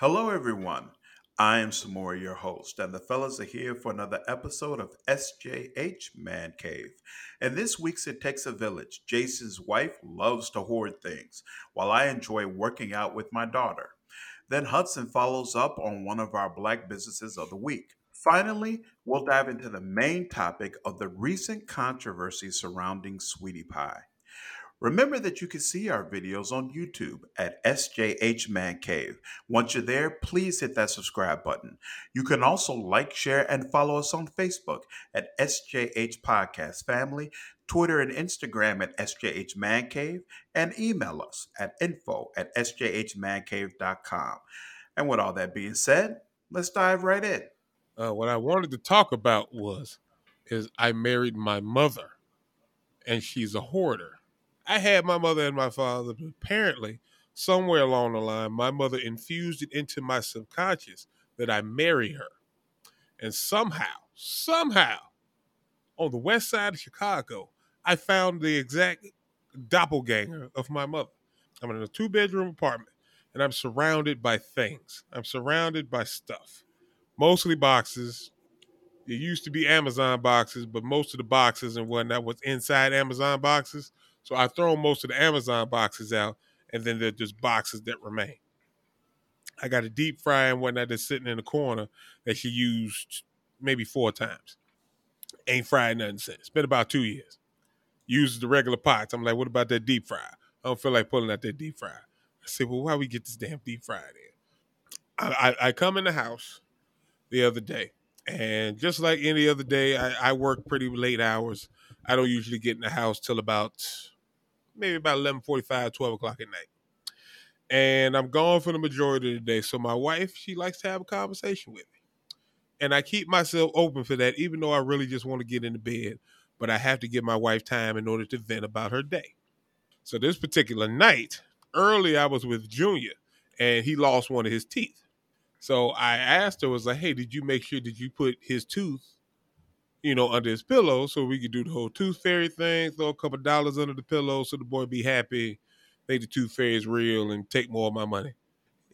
Hello, everyone. I am Samora, your host, and the fellas are here for another episode of SJH Man Cave. In this week's It Takes a Village, Jason's wife loves to hoard things, while I enjoy working out with my daughter. Then Hudson follows up on one of our Black businesses of the week. Finally, we'll dive into the main topic of the recent controversy surrounding Sweetie Pie. Remember that you can see our videos on YouTube at SJH Man Cave. Once you're there, please hit that subscribe button. You can also like, share, and follow us on Facebook at SJH Podcast Family, Twitter and Instagram at SJH Man Cave, and email us at info at sjhmancave.com. And with all that being said, let's dive right in. Uh, what I wanted to talk about was is I married my mother, and she's a hoarder. I had my mother and my father, but apparently, somewhere along the line, my mother infused it into my subconscious that I marry her. And somehow, somehow, on the west side of Chicago, I found the exact doppelganger of my mother. I'm in a two bedroom apartment and I'm surrounded by things. I'm surrounded by stuff, mostly boxes. It used to be Amazon boxes, but most of the boxes and whatnot was inside Amazon boxes. So I throw most of the Amazon boxes out, and then there's just boxes that remain. I got a deep fryer and whatnot that's sitting in the corner that she used maybe four times. Ain't fried nothing since. It's been about two years. Uses the regular pots. I'm like, what about that deep fryer? I don't feel like pulling out that deep fryer. I said, well, why we get this damn deep fryer in? I, I, I come in the house the other day, and just like any other day, I, I work pretty late hours. I don't usually get in the house till about maybe about 11:45, 12 o'clock at night. And I'm gone for the majority of the day. So my wife, she likes to have a conversation with me. And I keep myself open for that, even though I really just want to get into bed. But I have to give my wife time in order to vent about her day. So this particular night, early I was with Junior and he lost one of his teeth. So I asked her, was like, hey, did you make sure did you put his tooth you know, under his pillow so we could do the whole tooth fairy thing, throw a couple dollars under the pillow so the boy be happy, think the tooth fairy real and take more of my money.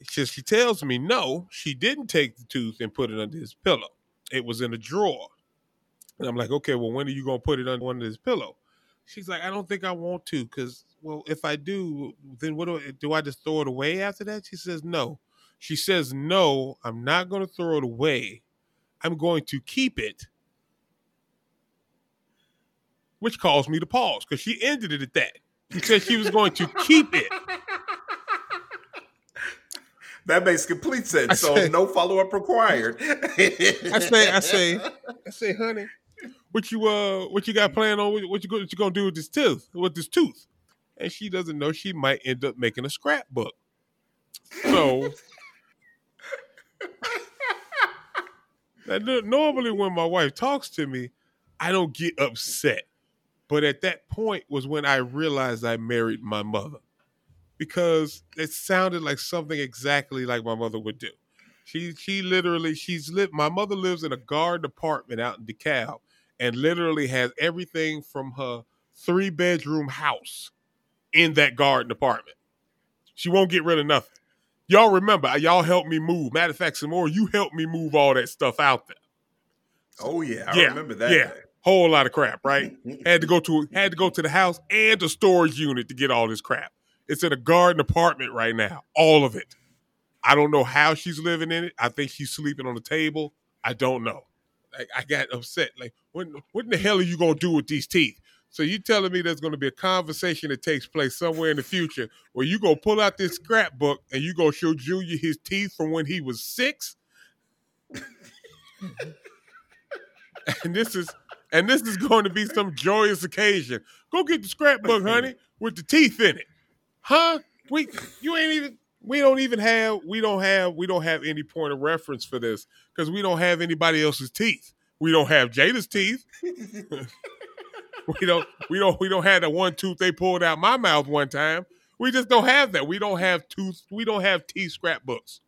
She, she tells me no, she didn't take the tooth and put it under his pillow. It was in a drawer. And I'm like, okay, well, when are you going to put it under one of his pillow? She's like, I don't think I want to because, well, if I do, then what do I, do I just throw it away after that? She says, no. She says, no, I'm not going to throw it away. I'm going to keep it which caused me to pause because she ended it at that. She said she was going to keep it. That makes complete sense. I so say, no follow up required. I say, I say, I say, honey, what you uh, what you got planned on? What you, what you gonna do with this tooth? With this tooth? And she doesn't know she might end up making a scrapbook. So. normally, when my wife talks to me, I don't get upset. But at that point was when I realized I married my mother because it sounded like something exactly like my mother would do. She she literally she's lived my mother lives in a garden apartment out in DeKalb and literally has everything from her three bedroom house in that garden apartment. She won't get rid of nothing. Y'all remember, y'all helped me move. Matter of fact, some more, you helped me move all that stuff out there. Oh yeah, I yeah, remember that. Yeah. Day whole lot of crap, right? had to go to had to go to the house and the storage unit to get all this crap. It's in a garden apartment right now, all of it. I don't know how she's living in it. I think she's sleeping on the table. I don't know. I, I got upset. Like, what, what in the hell are you gonna do with these teeth? So you telling me there's gonna be a conversation that takes place somewhere in the future where you gonna pull out this scrapbook and you gonna show Junior his teeth from when he was six? and this is and this is going to be some joyous occasion. Go get the scrapbook, honey, with the teeth in it. Huh? We you ain't even we don't even have we don't have we don't have any point of reference for this because we don't have anybody else's teeth. We don't have Jada's teeth. we don't we don't we don't have the one tooth they pulled out my mouth one time. We just don't have that. We don't have tooth we don't have teeth scrapbooks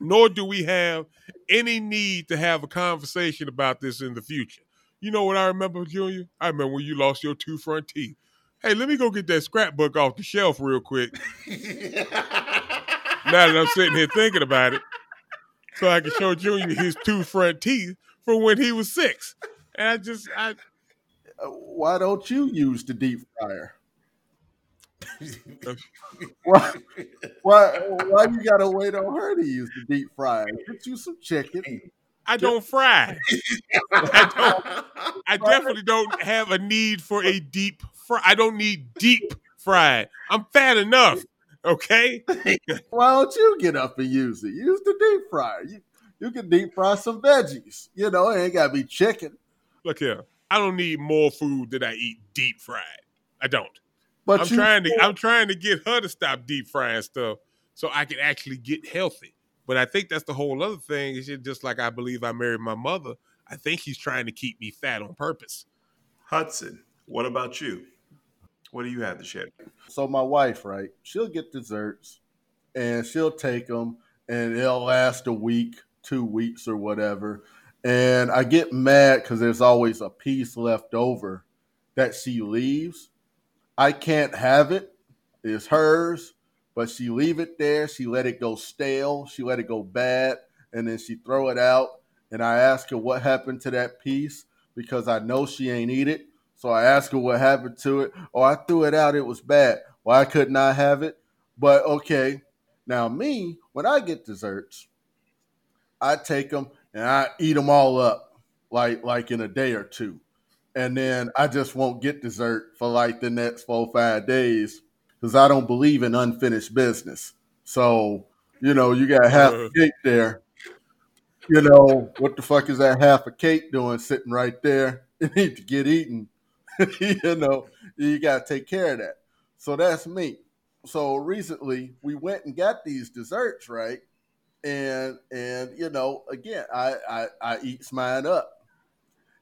nor do we have any need to have a conversation about this in the future. You know what I remember, Junior? I remember when you lost your two front teeth. Hey, let me go get that scrapbook off the shelf real quick. now that I'm sitting here thinking about it, so I can show Junior his two front teeth from when he was six. And I just, I. Uh, why don't you use the deep fryer? Why, why, why you gotta wait on her to use the deep fryer? Get you some chicken. I don't fry. I don't. I definitely don't have a need for a deep fry. I don't need deep fried. I'm fat enough. Okay. Why don't you get up and use it? Use the deep fryer. You you can deep fry some veggies. You know, it ain't gotta be chicken. Look here. I don't need more food that I eat deep fried. I don't. But I'm you- trying to I'm trying to get her to stop deep frying stuff so I can actually get healthy. But I think that's the whole other thing. Is just like I believe I married my mother. I think he's trying to keep me fat on purpose. Hudson, what about you? What do you have to share? So my wife, right? She'll get desserts, and she'll take them, and it'll last a week, two weeks, or whatever. And I get mad because there's always a piece left over that she leaves. I can't have it. It's hers, but she leave it there. She let it go stale. She let it go bad, and then she throw it out. And I ask her what happened to that piece because I know she ain't eat it. So I ask her what happened to it. Oh, I threw it out. It was bad. Why couldn't I have it? But okay. Now me, when I get desserts, I take them and I eat them all up, like like in a day or two, and then I just won't get dessert for like the next four five days because I don't believe in unfinished business. So you know, you got half a Uh. cake there. You know what the fuck is that half a cake doing sitting right there? It needs to get eaten. you know, you got to take care of that. So that's me. So recently we went and got these desserts, right? And and you know, again, I I, I eats mine up,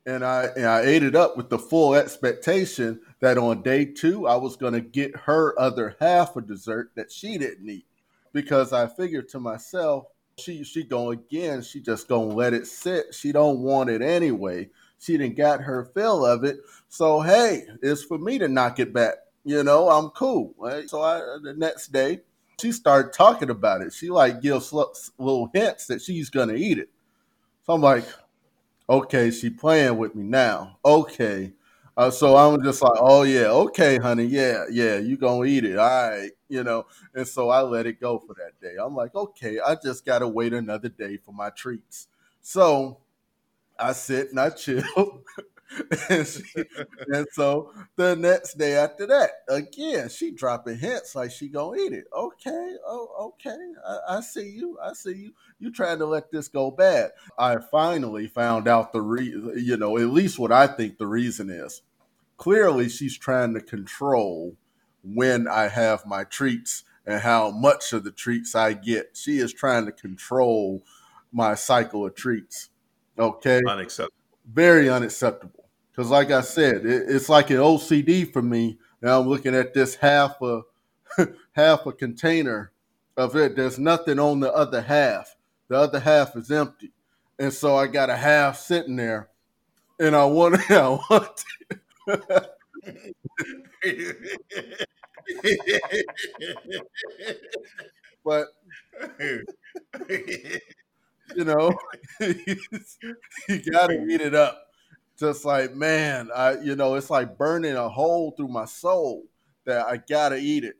and I and I ate it up with the full expectation that on day two I was gonna get her other half of dessert that she didn't eat, because I figured to myself, she she going again, she just gonna let it sit. She don't want it anyway. She didn't got her fill of it. So hey, it's for me to knock it back. You know, I'm cool. Right? So I the next day, she started talking about it. She like gives little hints that she's gonna eat it. So I'm like, okay, she playing with me now. Okay. Uh, so I'm just like, oh yeah, okay, honey, yeah, yeah, you gonna eat it, all right, you know. And so I let it go for that day. I'm like, okay, I just gotta wait another day for my treats. So I sit and I chill. and, she, and so the next day after that, again, she dropping hints like she gonna eat it. Okay, oh, okay, I, I see you. I see you. You trying to let this go bad. I finally found out the reason. You know, at least what I think the reason is. Clearly, she's trying to control when I have my treats and how much of the treats I get. She is trying to control my cycle of treats. Okay Unacceptable. Very unacceptable. Because, like I said, it, it's like an OCD for me. Now I'm looking at this half a half a container of it. There's nothing on the other half. The other half is empty, and so I got a half sitting there, and I want I want. but you know, you gotta eat it up. Just like man, I you know, it's like burning a hole through my soul that I gotta eat it.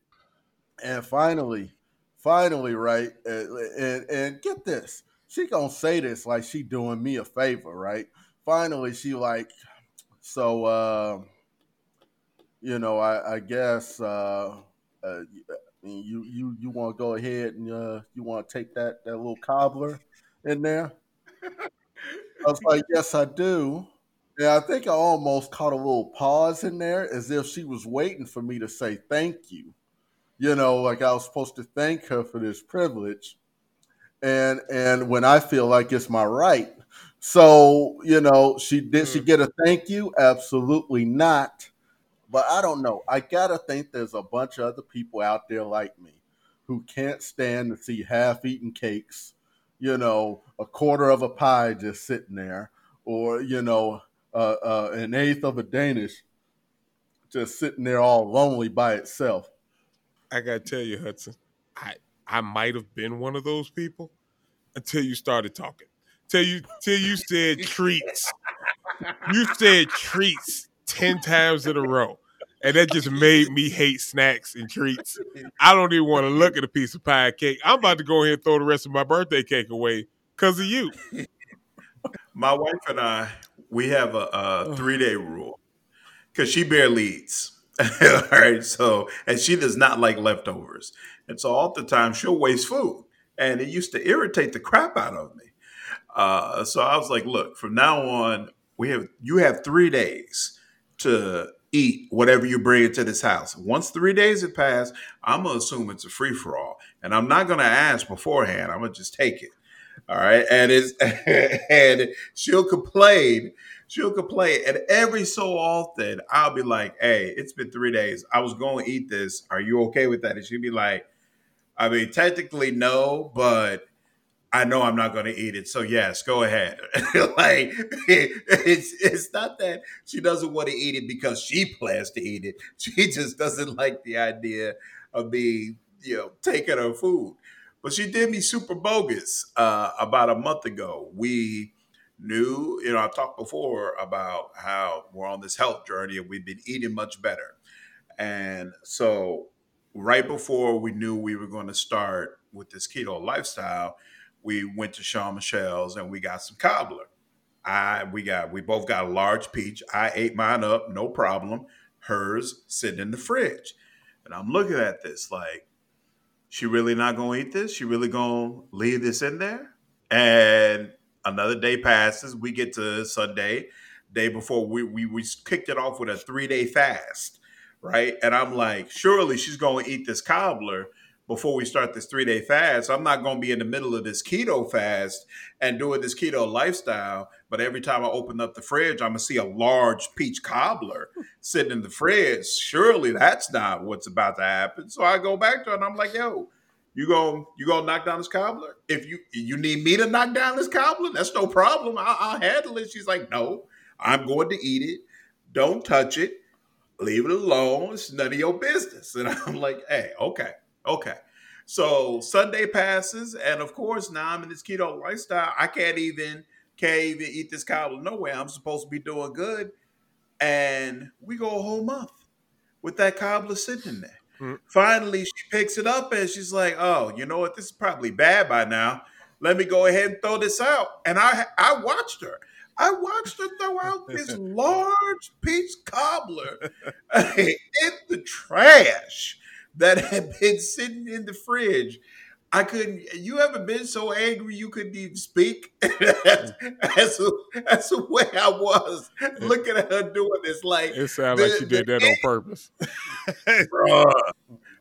And finally, finally, right, and and, and get this, she gonna say this like she doing me a favor, right? Finally, she like, so uh, you know, I, I guess uh, uh, you you you want to go ahead and uh, you want to take that that little cobbler in there? I was like, yes, I do. Yeah, I think I almost caught a little pause in there as if she was waiting for me to say thank you. You know, like I was supposed to thank her for this privilege. And and when I feel like it's my right. So, you know, she did she hmm. get a thank you? Absolutely not. But I don't know. I gotta think there's a bunch of other people out there like me who can't stand to see half-eaten cakes, you know, a quarter of a pie just sitting there, or you know, uh, uh, an eighth of a Danish just sitting there all lonely by itself. I gotta tell you, Hudson, I I might have been one of those people until you started talking. Till you till you said treats. You said treats 10 times in a row. And that just made me hate snacks and treats. I don't even want to look at a piece of pie cake. I'm about to go ahead and throw the rest of my birthday cake away because of you. My wife and I, we have a, a three day rule because she barely eats. all right. So, and she does not like leftovers. And so, all the time, she'll waste food. And it used to irritate the crap out of me. Uh, so, I was like, look, from now on, we have you have three days to eat whatever you bring into this house. Once three days have passed, I'm gonna assume it's a free for all, and I'm not gonna ask beforehand. I'm gonna just take it. All right, and it's and she'll complain. She'll complain, and every so often I'll be like, "Hey, it's been three days. I was going to eat this. Are you okay with that?" And she'll be like, "I mean, technically no, but." I know I'm not going to eat it. So yes, go ahead. like it's it's not that she doesn't want to eat it because she plans to eat it. She just doesn't like the idea of me, you know, taking her food. But she did me super bogus uh, about a month ago. We knew, you know, I talked before about how we're on this health journey and we've been eating much better. And so right before we knew we were going to start with this keto lifestyle, we went to Shawn Michelle's and we got some cobbler. I we got we both got a large peach. I ate mine up, no problem. Hers sitting in the fridge. And I'm looking at this like, she really not gonna eat this? She really gonna leave this in there? And another day passes. We get to Sunday, day before we we, we kicked it off with a three day fast, right? And I'm like, surely she's gonna eat this cobbler before we start this three day fast. I'm not going to be in the middle of this keto fast and doing this keto lifestyle. But every time I open up the fridge, I'm going to see a large peach cobbler sitting in the fridge. Surely that's not what's about to happen. So I go back to it and I'm like, yo, you going you gonna knock down this cobbler? If you you need me to knock down this cobbler, that's no problem. I'll, I'll handle it. She's like, no, I'm going to eat it. Don't touch it. Leave it alone. It's none of your business. And I'm like, hey, okay. Okay. So Sunday passes, and of course, now I'm in this keto lifestyle. I can't even can't even eat this cobbler No way, I'm supposed to be doing good, and we go a whole month with that cobbler sitting there. Mm. Finally, she picks it up and she's like, "Oh, you know what? This is probably bad by now. Let me go ahead and throw this out." And I I watched her. I watched her throw out this large peach cobbler in the trash that had been sitting in the fridge. I couldn't. You ever been so angry you couldn't even speak? that's, that's, that's the way I was looking at her doing this. Like it sounds like she did that on purpose.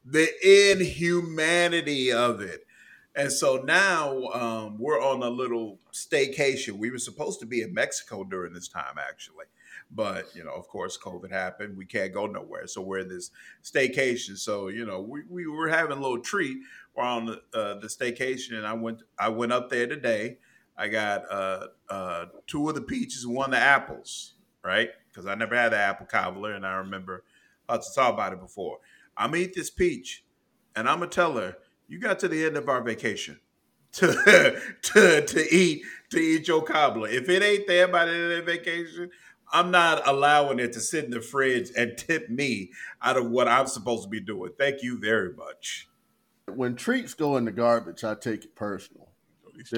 The inhumanity of it. And so now um, we're on a little staycation. We were supposed to be in Mexico during this time, actually. But you know, of course, COVID happened. We can't go nowhere, so we're in this staycation. So you know, we, we were having a little treat. We're on the, uh, the staycation, and I went I went up there today. I got uh, uh, two of the peaches and one of the apples, right? Because I never had the apple cobbler, and I remember to talk about it before. I'm eat this peach, and I'm gonna tell her, "You got to the end of our vacation to to to eat to eat your cobbler. If it ain't there by the end of the vacation, I'm not allowing it to sit in the fridge and tip me out of what I'm supposed to be doing. Thank you very much. When treats go in the garbage, I take it personal.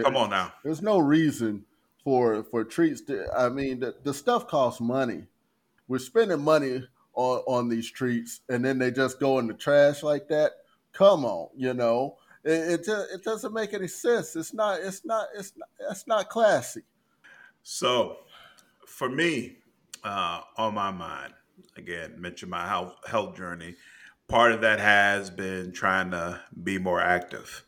Come on now. There's no reason for for treats to. I mean, the, the stuff costs money. We're spending money on on these treats, and then they just go in the trash like that. Come on, you know, it it, it doesn't make any sense. It's not. It's not. It's not. It's not classy. So, for me, uh, on my mind. Again, mention my health health journey. Part of that has been trying to be more active,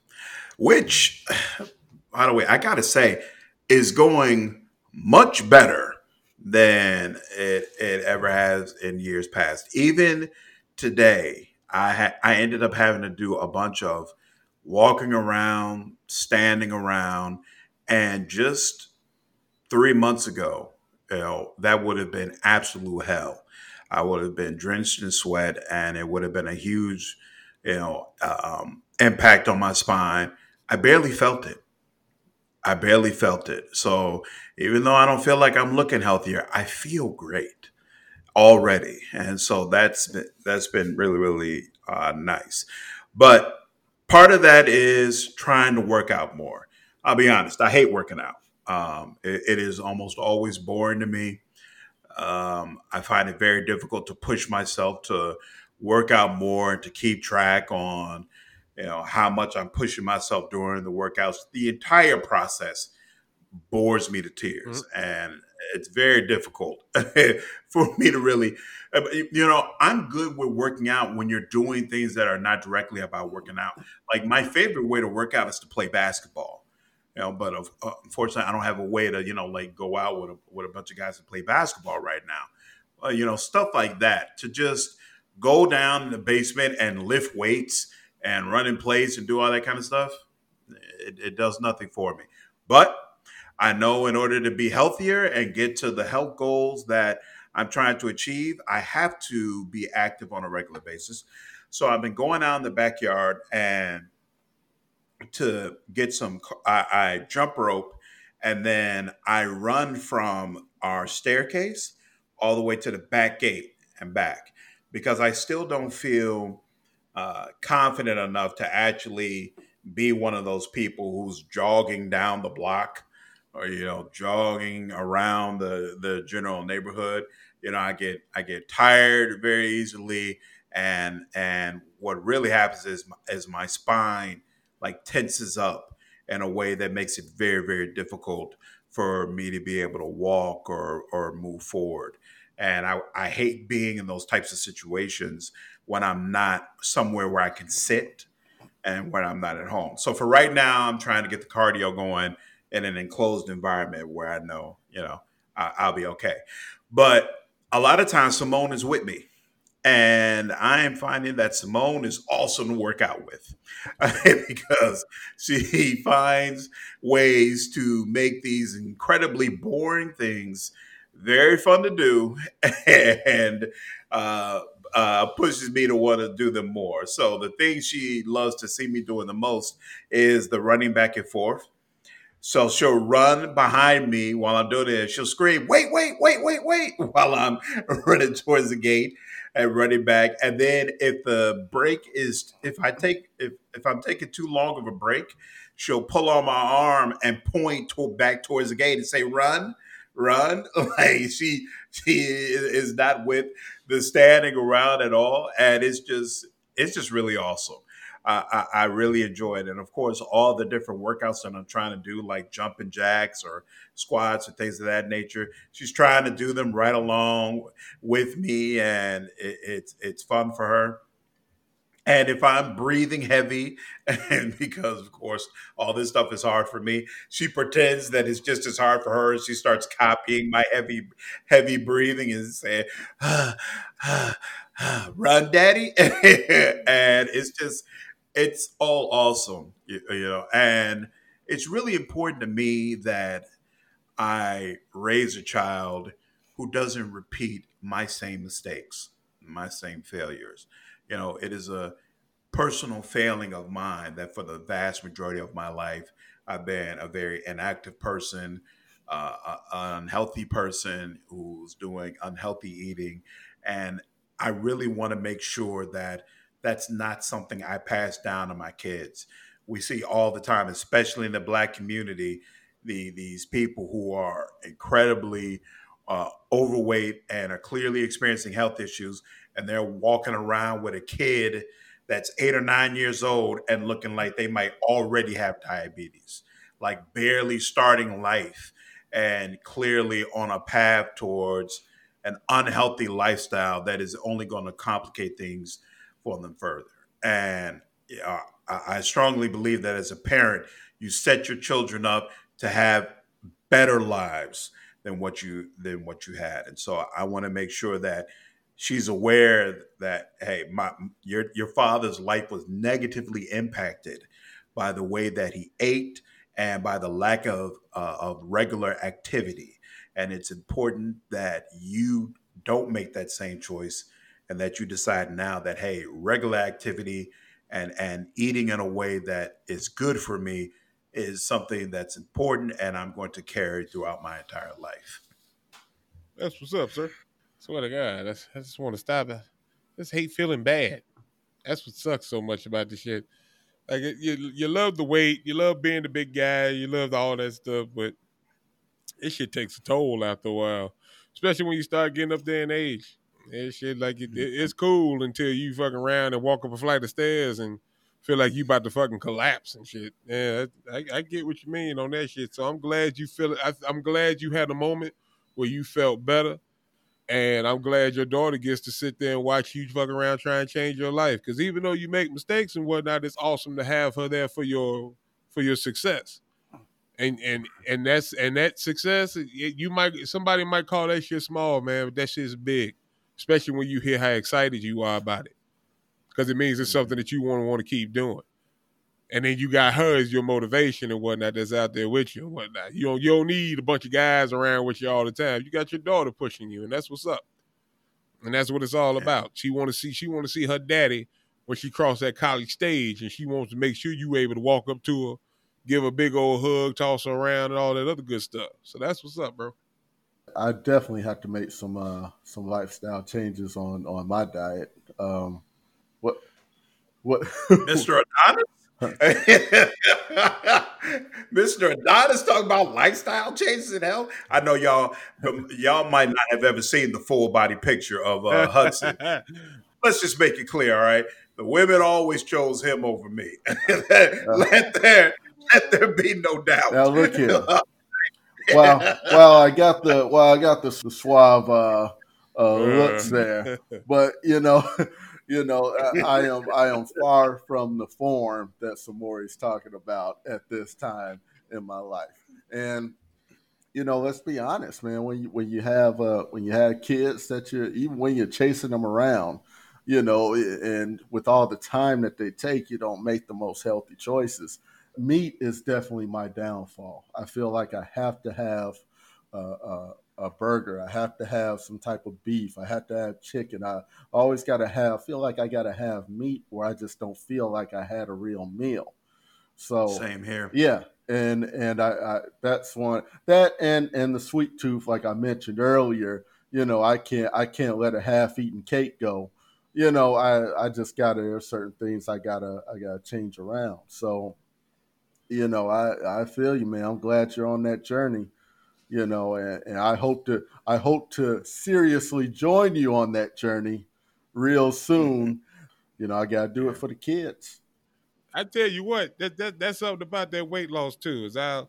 which, by the way, I gotta say, is going much better than it, it ever has in years past. Even today, I ha- I ended up having to do a bunch of walking around, standing around, and just three months ago, you know, that would have been absolute hell. I would have been drenched in sweat, and it would have been a huge, you know, uh, um, impact on my spine, I barely felt it. I barely felt it. So even though I don't feel like I'm looking healthier, I feel great already, and so that's been, that's been really really uh, nice. But part of that is trying to work out more. I'll be honest, I hate working out. Um, it, it is almost always boring to me. Um, I find it very difficult to push myself to work out more and to keep track on, you know, how much I'm pushing myself during the workouts. The entire process bores me to tears, mm-hmm. and it's very difficult for me to really, uh, you know, I'm good with working out when you're doing things that are not directly about working out. Like my favorite way to work out is to play basketball you know, but uh, unfortunately, I don't have a way to, you know, like go out with a, with a bunch of guys and play basketball right now. Uh, you know, stuff like that to just go down in the basement and lift weights and run in place and do all that kind of stuff. It, it does nothing for me. But I know in order to be healthier and get to the health goals that I'm trying to achieve, I have to be active on a regular basis. So I've been going out in the backyard and to get some. I, I jump rope, and then I run from our staircase all the way to the back gate and back because I still don't feel uh, confident enough to actually be one of those people who's jogging down the block or you know jogging around the the general neighborhood you know i get i get tired very easily and and what really happens is is my spine like tenses up in a way that makes it very, very difficult for me to be able to walk or or move forward. And I, I hate being in those types of situations when I'm not somewhere where I can sit and when I'm not at home. So for right now, I'm trying to get the cardio going in an enclosed environment where I know, you know, I, will be okay. But a lot of times Simone is with me. And I am finding that Simone is awesome to work out with because she finds ways to make these incredibly boring things very fun to do and uh, uh, pushes me to want to do them more. So the thing she loves to see me doing the most is the running back and forth. So she'll run behind me while I'm doing it. She'll scream, wait, wait, wait, wait, wait, while I'm running towards the gate and running back. And then if the break is if I take if if I'm taking too long of a break, she'll pull on my arm and point to, back towards the gate and say, "Run." Run like she she is not with the standing around at all, and it's just it's just really awesome. I, I, really enjoy it. And of course, all the different workouts that I'm trying to do, like jumping jacks or squats or things of that nature, she's trying to do them right along with me, and it, it's it's fun for her. And if I'm breathing heavy, and because of course all this stuff is hard for me, she pretends that it's just as hard for her. She starts copying my heavy, heavy breathing and saying, ah, ah, ah, "Run, daddy," and it's just it's all awesome, you, you know, and it's really important to me that I raise a child who doesn't repeat my same mistakes, my same failures. You know, it is a personal failing of mine that for the vast majority of my life, I've been a very inactive person, uh, an unhealthy person who's doing unhealthy eating. And I really want to make sure that that's not something I pass down to my kids. We see all the time, especially in the black community, the these people who are incredibly uh, overweight and are clearly experiencing health issues, and they're walking around with a kid that's eight or nine years old and looking like they might already have diabetes, like barely starting life and clearly on a path towards an unhealthy lifestyle that is only going to complicate things for them further. And uh, I strongly believe that as a parent, you set your children up to have better lives than what you than what you had. And so I want to make sure that she's aware that hey, my your your father's life was negatively impacted by the way that he ate and by the lack of uh, of regular activity. And it's important that you don't make that same choice and that you decide now that hey regular activity and and eating in a way that is good for me is something that's important and I'm going to carry throughout my entire life. That's what's up, sir. Swear to God, I just want to stop it. Just hate feeling bad. That's what sucks so much about this shit. Like you, you love the weight, you love being the big guy, you love all that stuff, but it shit takes a toll after a while, especially when you start getting up there in age. It shit like it, it, it's mm-hmm. cool until you fucking around and walk up a flight of stairs and feel like you about to fucking collapse and shit. Yeah, I, I get what you mean on that shit. So I'm glad you feel it. I, I'm glad you had a moment where you felt better. And I'm glad your daughter gets to sit there and watch you fuck around try and change your life. Because even though you make mistakes and whatnot, it's awesome to have her there for your for your success. And and and that's and that success, you might somebody might call that shit small, man, but that shit's big, especially when you hear how excited you are about it, because it means it's mm-hmm. something that you want to want to keep doing and then you got her as your motivation and whatnot that's out there with you and whatnot. You don't you don't need a bunch of guys around with you all the time. You got your daughter pushing you, and that's what's up. And that's what it's all about. She want to see she want to see her daddy when she cross that college stage, and she wants to make sure you able to walk up to her, give a big old hug, toss her around, and all that other good stuff. So that's what's up, bro. I definitely have to make some uh, some lifestyle changes on on my diet. Um, what what Mr. Adonis? Mr. Adonis talking about lifestyle changes in health. I know y'all y'all might not have ever seen the full body picture of uh, Hudson. Let's just make it clear, all right? The women always chose him over me. let there let there be no doubt. Now look here. Well, well, I got the well, I got the, the suave uh, uh, looks there, but you know, you know, I, am I am far from the form that is talking about at this time in my life. And you know, let's be honest, man. When you when you have uh, when you have kids that you're even when you're chasing them around, you know, and with all the time that they take, you don't make the most healthy choices. Meat is definitely my downfall. I feel like I have to have uh, uh, a burger. I have to have some type of beef. I have to have chicken. I always got to have feel like I got to have meat, where I just don't feel like I had a real meal. So same here. Yeah, and and I, I that's one that and and the sweet tooth, like I mentioned earlier. You know, I can't I can't let a half-eaten cake go. You know, I I just gotta there's certain things I gotta I gotta change around. So, you know, I I feel you, man. I'm glad you're on that journey you know, and, and I hope to I hope to seriously join you on that journey real soon. You know, I gotta do it for the kids. I tell you what, that, that that's something about that weight loss too. Is I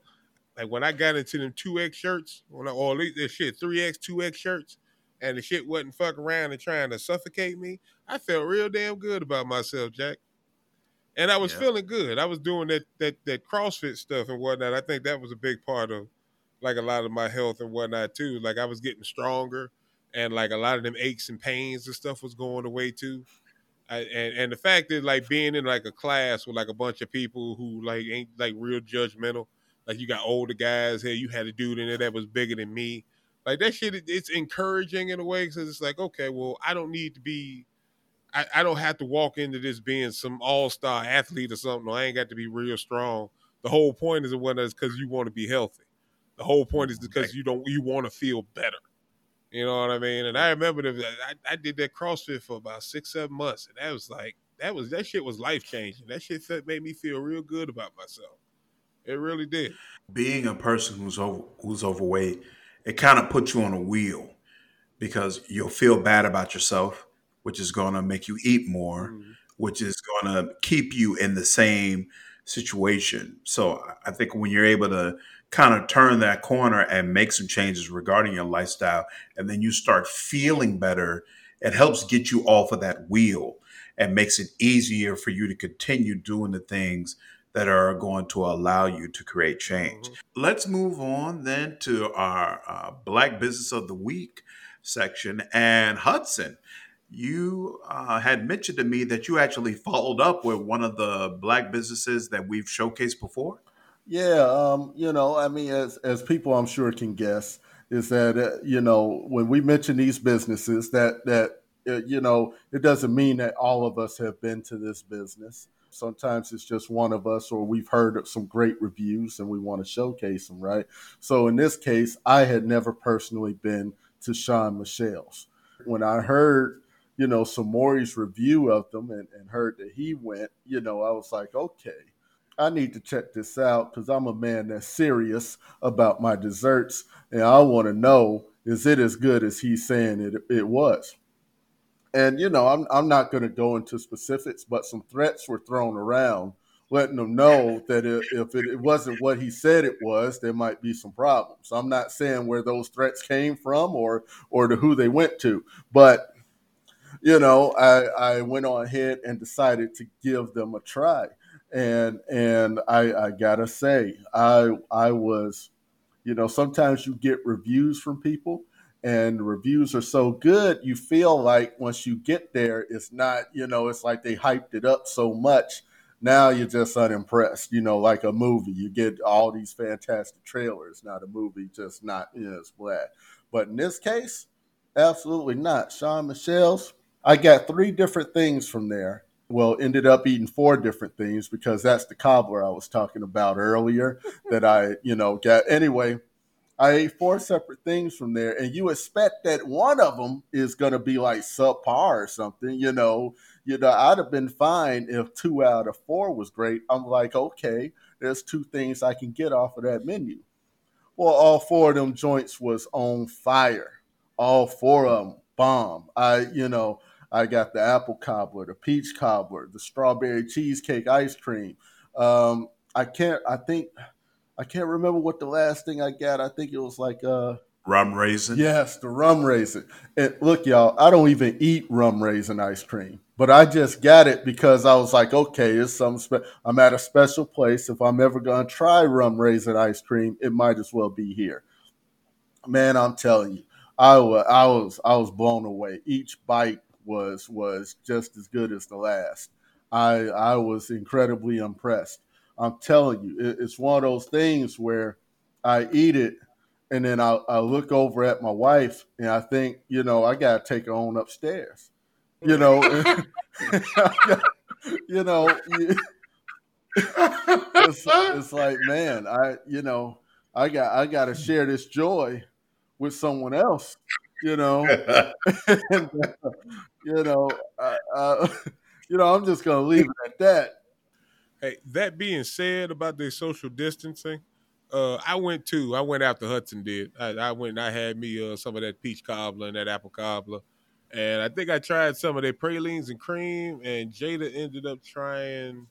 like when I got into them two X shirts, or, least this shit three X, two X shirts, and the shit wasn't fucking around and trying to suffocate me. I felt real damn good about myself, Jack. And I was yeah. feeling good. I was doing that that that CrossFit stuff and whatnot. I think that was a big part of like a lot of my health and whatnot too. Like I was getting stronger, and like a lot of them aches and pains and stuff was going away too. I, and and the fact that like being in like a class with like a bunch of people who like ain't like real judgmental. Like you got older guys here. You had a dude in there that was bigger than me. Like that shit, it's encouraging in a way because it's like, okay, well, I don't need to be. I, I don't have to walk into this being some all star athlete or something. I ain't got to be real strong. The whole point is what is because you want to be healthy. The whole point is mm-hmm. because you don't you want to feel better. You know what I mean? And I remember that I, I did that CrossFit for about six, seven months, and that was like that was that shit was life changing. That shit made me feel real good about myself. It really did. Being a person who's over, who's overweight, it kind of puts you on a wheel because you'll feel bad about yourself, which is going to make you eat more, mm-hmm. which is going to keep you in the same situation. So I think when you're able to kind of turn that corner and make some changes regarding your lifestyle, and then you start feeling better, it helps get you off of that wheel and makes it easier for you to continue doing the things that are going to allow you to create change. Mm-hmm. Let's move on then to our uh, Black Business of the Week section. And Hudson, you uh, had mentioned to me that you actually followed up with one of the Black businesses that we've showcased before. Yeah, um, you know, I mean, as as people I'm sure can guess, is that uh, you know when we mention these businesses that that uh, you know, it doesn't mean that all of us have been to this business. Sometimes it's just one of us, or we've heard some great reviews and we want to showcase them, right? So in this case, I had never personally been to Shawn Michelle's. When I heard, you know, Samori's review of them and, and heard that he went, you know, I was like, okay, I need to check this out because I'm a man that's serious about my desserts and I want to know is it as good as he's saying it, it was. And you know, I'm I'm not going to go into specifics, but some threats were thrown around, letting them know that if it, it wasn't what he said it was, there might be some problems. I'm not saying where those threats came from or or to who they went to, but you know, I, I went on ahead and decided to give them a try and and I, I gotta say, I I was, you know, sometimes you get reviews from people, and reviews are so good, you feel like once you get there, it's not, you know, it's like they hyped it up so much. Now you're just unimpressed, you know, like a movie. You get all these fantastic trailers. Now the movie just not, you know, bad. But in this case, absolutely not. Shawn Michelle's, I got three different things from there well, ended up eating four different things because that's the cobbler I was talking about earlier that I, you know, got. Anyway, I ate four separate things from there, and you expect that one of them is going to be like subpar or something, you know. You know, I'd have been fine if two out of four was great. I'm like, okay, there's two things I can get off of that menu. Well, all four of them joints was on fire. All four of them bomb. I, you know, I got the apple cobbler, the peach cobbler, the strawberry cheesecake ice cream. Um, I can't. I think I can't remember what the last thing I got. I think it was like uh rum raisin. Yes, the rum raisin. And look, y'all, I don't even eat rum raisin ice cream, but I just got it because I was like, okay, it's some. Spe- I'm at a special place. If I'm ever gonna try rum raisin ice cream, it might as well be here. Man, I'm telling you, I was I was I was blown away. Each bite was was just as good as the last. I I was incredibly impressed. I'm telling you, it, it's one of those things where I eat it and then I, I look over at my wife and I think, you know, I gotta take her on upstairs. You know, you know, it's, it's like, man, I you know, I got I gotta share this joy with someone else you know. and, uh, you know, uh, uh, you know, I'm just gonna leave it at that. Hey, that being said about the social distancing, uh, I went to. I went after Hudson did. I, I went. I had me uh, some of that peach cobbler and that apple cobbler, and I think I tried some of their pralines and cream. And Jada ended up trying.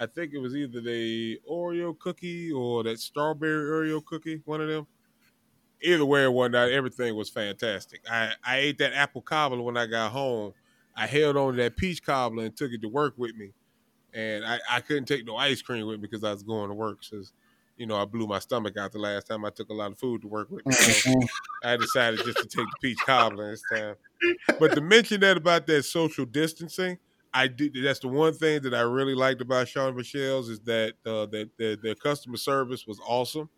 I think it was either the Oreo cookie or that strawberry Oreo cookie. One of them either way or whatnot, everything was fantastic. I, I ate that apple cobbler when I got home. I held on to that peach cobbler and took it to work with me. And I, I couldn't take no ice cream with me because I was going to work. Because, you know, I blew my stomach out the last time I took a lot of food to work with me. So mm-hmm. I decided just to take the peach cobbler this time. But to mention that about that social distancing, I did. That's the one thing that I really liked about Shawn Michelle's is that uh, that their customer service was awesome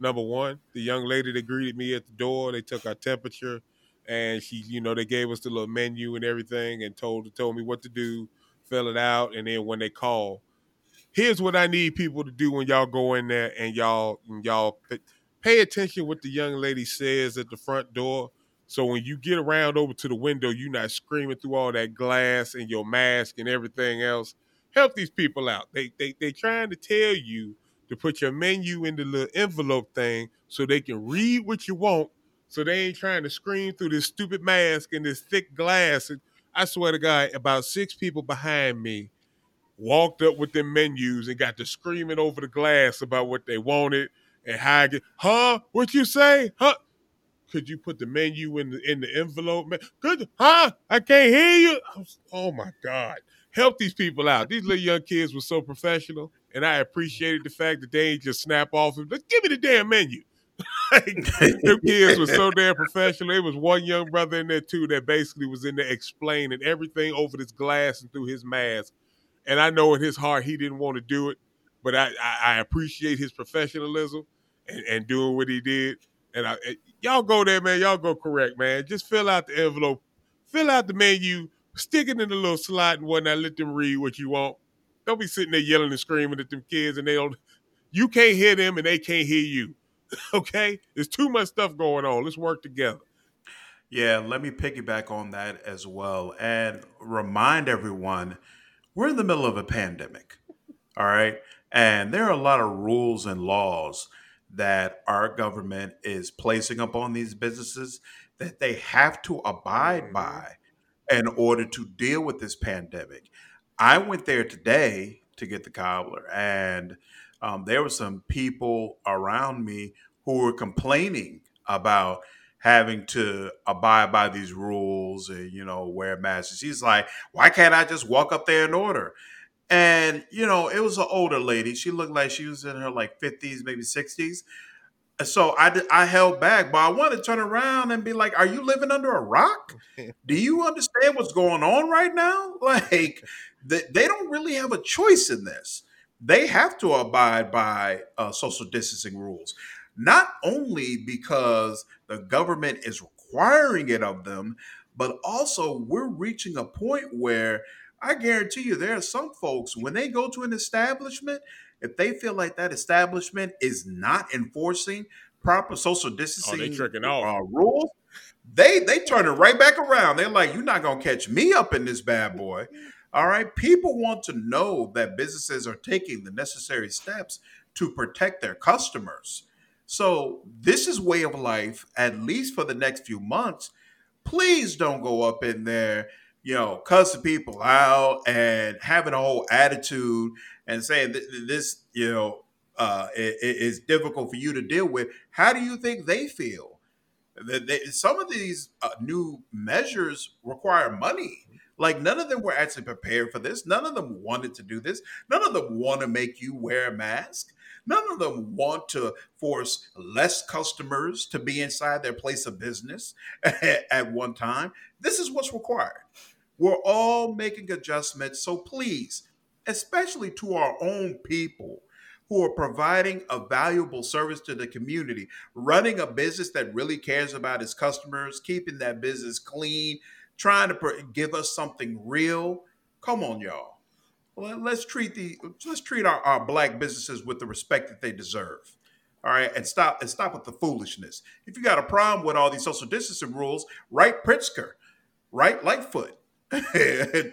number one. The young lady that greeted me at the door, they took our temperature, and she, you know, they gave us the little menu and everything, and told told me what to do, fill it out, and then when they call, here's what I need people to do when y'all go in there and y'all and y'all pay attention what the young lady says at the front door. So when you get around over to the window, you're not screaming through all that glass and your mask and everything else. Help these people out. They they they trying to tell you to put your menu in the little envelope thing so they can read what you want. So they ain't trying to scream through this stupid mask and this thick glass. I swear to God, about six people behind me walked up with their menus and got to screaming over the glass about what they wanted and how I get, huh? What you say? Huh? Could you put the menu in the in the envelope? Good, huh? I can't hear you. Was, oh my God. Help these people out. These little young kids were so professional and I appreciated the fact that they just snap off and let's give me the damn menu. them kids were so damn professional. There was one young brother in there too that basically was in there explaining everything over this glass and through his mask. And I know in his heart he didn't want to do it, but I, I, I appreciate his professionalism and, and, doing what he did. And I, eh, y'all go there, man. Y'all go correct, man. Just fill out the envelope fill out the menu, stick it in the little slot and whatnot. Let them read what you want. Don't be sitting there yelling and screaming at them kids, and they don't. You can't hear them, and they can't hear you. okay, there's too much stuff going on. Let's work together. Yeah, let me piggyback on that as well and remind everyone we're in the middle of a pandemic. All right. And there are a lot of rules and laws that our government is placing upon these businesses that they have to abide by in order to deal with this pandemic. I went there today to get the cobbler, and um, there were some people around me who were complaining about having to abide by these rules and you know wear masks. She's like, "Why can't I just walk up there and order?" And you know, it was an older lady. She looked like she was in her like fifties, maybe sixties. So I I held back, but I wanted to turn around and be like, "Are you living under a rock? Do you understand what's going on right now? Like, they, they don't really have a choice in this. They have to abide by uh, social distancing rules, not only because the government is requiring it of them, but also we're reaching a point where I guarantee you there are some folks when they go to an establishment, if they feel like that establishment is not enforcing proper social distancing tricking off. uh, rules, they they turn it right back around. They're like, "You're not gonna catch me up in this bad boy." All right. People want to know that businesses are taking the necessary steps to protect their customers. So this is way of life, at least for the next few months. Please don't go up in there, you know, cussing people out and having a whole attitude and saying th- th- this, you know, uh, is difficult for you to deal with. How do you think they feel? That some of these uh, new measures require money. Like none of them were actually prepared for this. None of them wanted to do this. None of them want to make you wear a mask. None of them want to force less customers to be inside their place of business at one time. This is what's required. We're all making adjustments. So please, especially to our own people who are providing a valuable service to the community, running a business that really cares about its customers, keeping that business clean, trying to pr- give us something real. Come on, y'all. Let- Let's treat the let's treat our, our black businesses with the respect that they deserve. All right, and stop and stop with the foolishness. If you got a problem with all these social distancing rules, write Pritzker, write Lightfoot.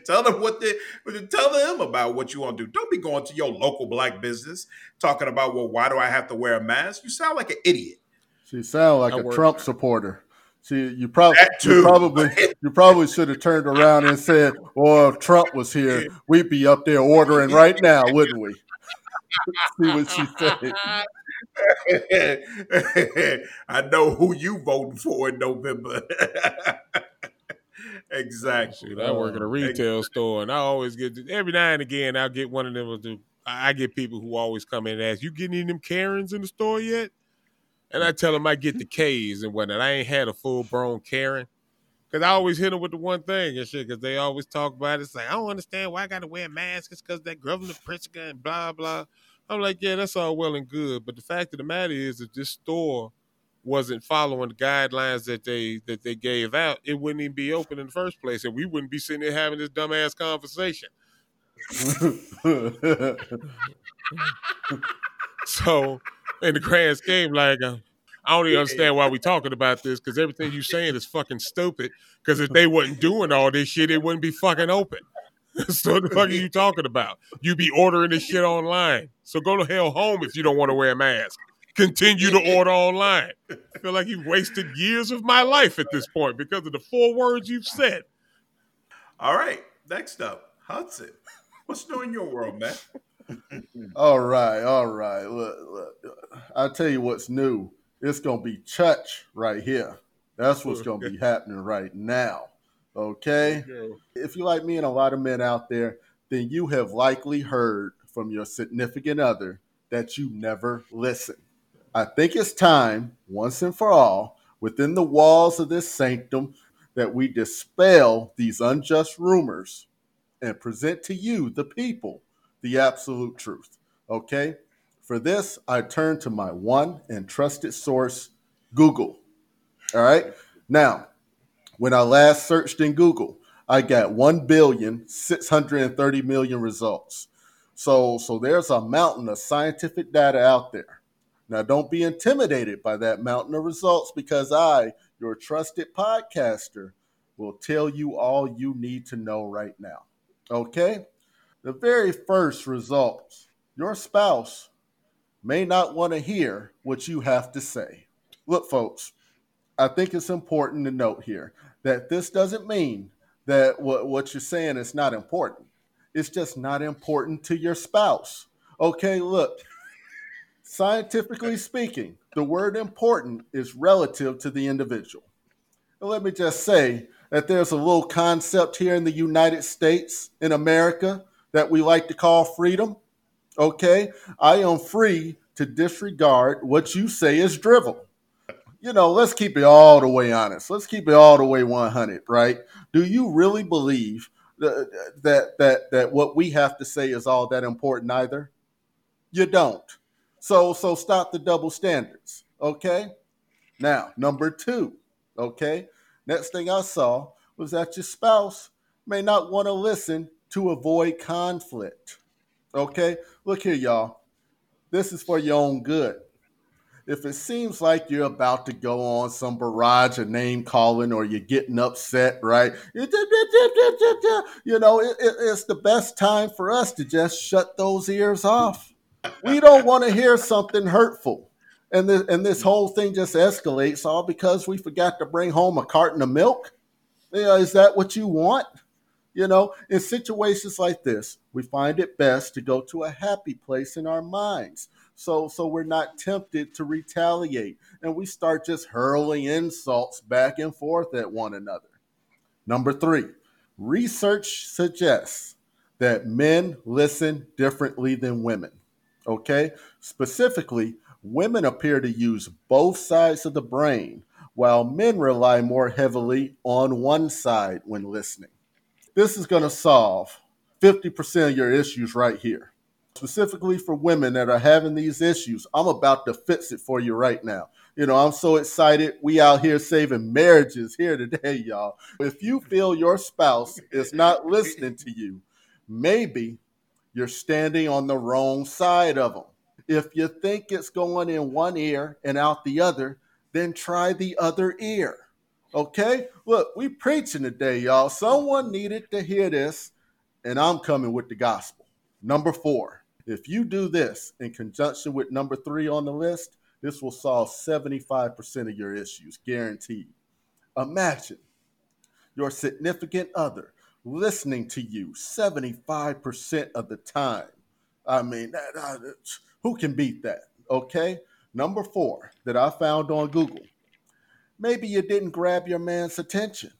tell them what they tell them about what you want to do. Don't be going to your local black business talking about well, why do I have to wear a mask? You sound like an idiot. She sound like I a work- Trump supporter. See, you probably you probably you probably should have turned around and said, "Well, if Trump was here, we'd be up there ordering right now, wouldn't we?" See what she said. I know who you voting for in November. exactly. Shoot, I work at a uh, retail store, and I always get every now and again. I'll get one of them. with I I get people who always come in and ask, "You getting any of them Karens in the store yet?" And I tell them I get the K's and whatnot. I ain't had a full blown Karen because I always hit them with the one thing and shit. Because they always talk about it. It's like I don't understand why I got to wear a mask. It's because that Governor Pritzker and blah blah. I'm like, yeah, that's all well and good, but the fact of the matter is that this store wasn't following the guidelines that they that they gave out, it wouldn't even be open in the first place, and we wouldn't be sitting there having this dumbass conversation. So, in the grand scheme, like, uh, I don't even understand why we're talking about this because everything you're saying is fucking stupid. Because if they wasn't doing all this shit, it wouldn't be fucking open. so what the fuck are you talking about? You'd be ordering this shit online. So go to hell home if you don't want to wear a mask. Continue to order online. I feel like you've wasted years of my life at this point because of the four words you've said. All right. Next up, Hudson. What's new in your world, man? all right, all right. Look, look, I'll tell you what's new. It's gonna be church right here. That's what's gonna be happening right now. Okay. if you're like me and a lot of men out there, then you have likely heard from your significant other that you never listen. I think it's time, once and for all, within the walls of this sanctum, that we dispel these unjust rumors and present to you, the people, the absolute truth. Okay? For this, I turn to my one and trusted source, Google. All right? Now, When I last searched in Google, I got 1 billion 630 million results. So so there's a mountain of scientific data out there. Now don't be intimidated by that mountain of results because I, your trusted podcaster, will tell you all you need to know right now. Okay? The very first results, your spouse may not want to hear what you have to say. Look, folks, I think it's important to note here that this doesn't mean that what, what you're saying is not important. It's just not important to your spouse. Okay, look, scientifically speaking, the word important is relative to the individual. And let me just say that there's a little concept here in the United States, in America, that we like to call freedom. Okay, I am free to disregard what you say is drivel. You know, let's keep it all the way honest. Let's keep it all the way 100, right? Do you really believe that that that, what we have to say is all that important either? You don't. So so stop the double standards, okay? Now, number 2, okay? Next thing I saw was that your spouse may not want to listen to avoid conflict. Okay? Look here, y'all. This is for your own good. If it seems like you're about to go on some barrage of name calling or you're getting upset, right? You know, it, it, it's the best time for us to just shut those ears off. We don't want to hear something hurtful. And this, and this whole thing just escalates all because we forgot to bring home a carton of milk. You know, is that what you want? You know, in situations like this, we find it best to go to a happy place in our minds. So so we're not tempted to retaliate and we start just hurling insults back and forth at one another. Number 3, research suggests that men listen differently than women. Okay? Specifically, women appear to use both sides of the brain while men rely more heavily on one side when listening. This is going to solve 50% of your issues right here. Specifically for women that are having these issues, I'm about to fix it for you right now. You know, I'm so excited. We out here saving marriages here today, y'all. If you feel your spouse is not listening to you, maybe you're standing on the wrong side of them. If you think it's going in one ear and out the other, then try the other ear. Okay? Look, we preaching today, y'all. Someone needed to hear this, and I'm coming with the gospel. Number four, if you do this in conjunction with number three on the list, this will solve 75% of your issues, guaranteed. Imagine your significant other listening to you 75% of the time. I mean, who can beat that? Okay. Number four that I found on Google maybe you didn't grab your man's attention.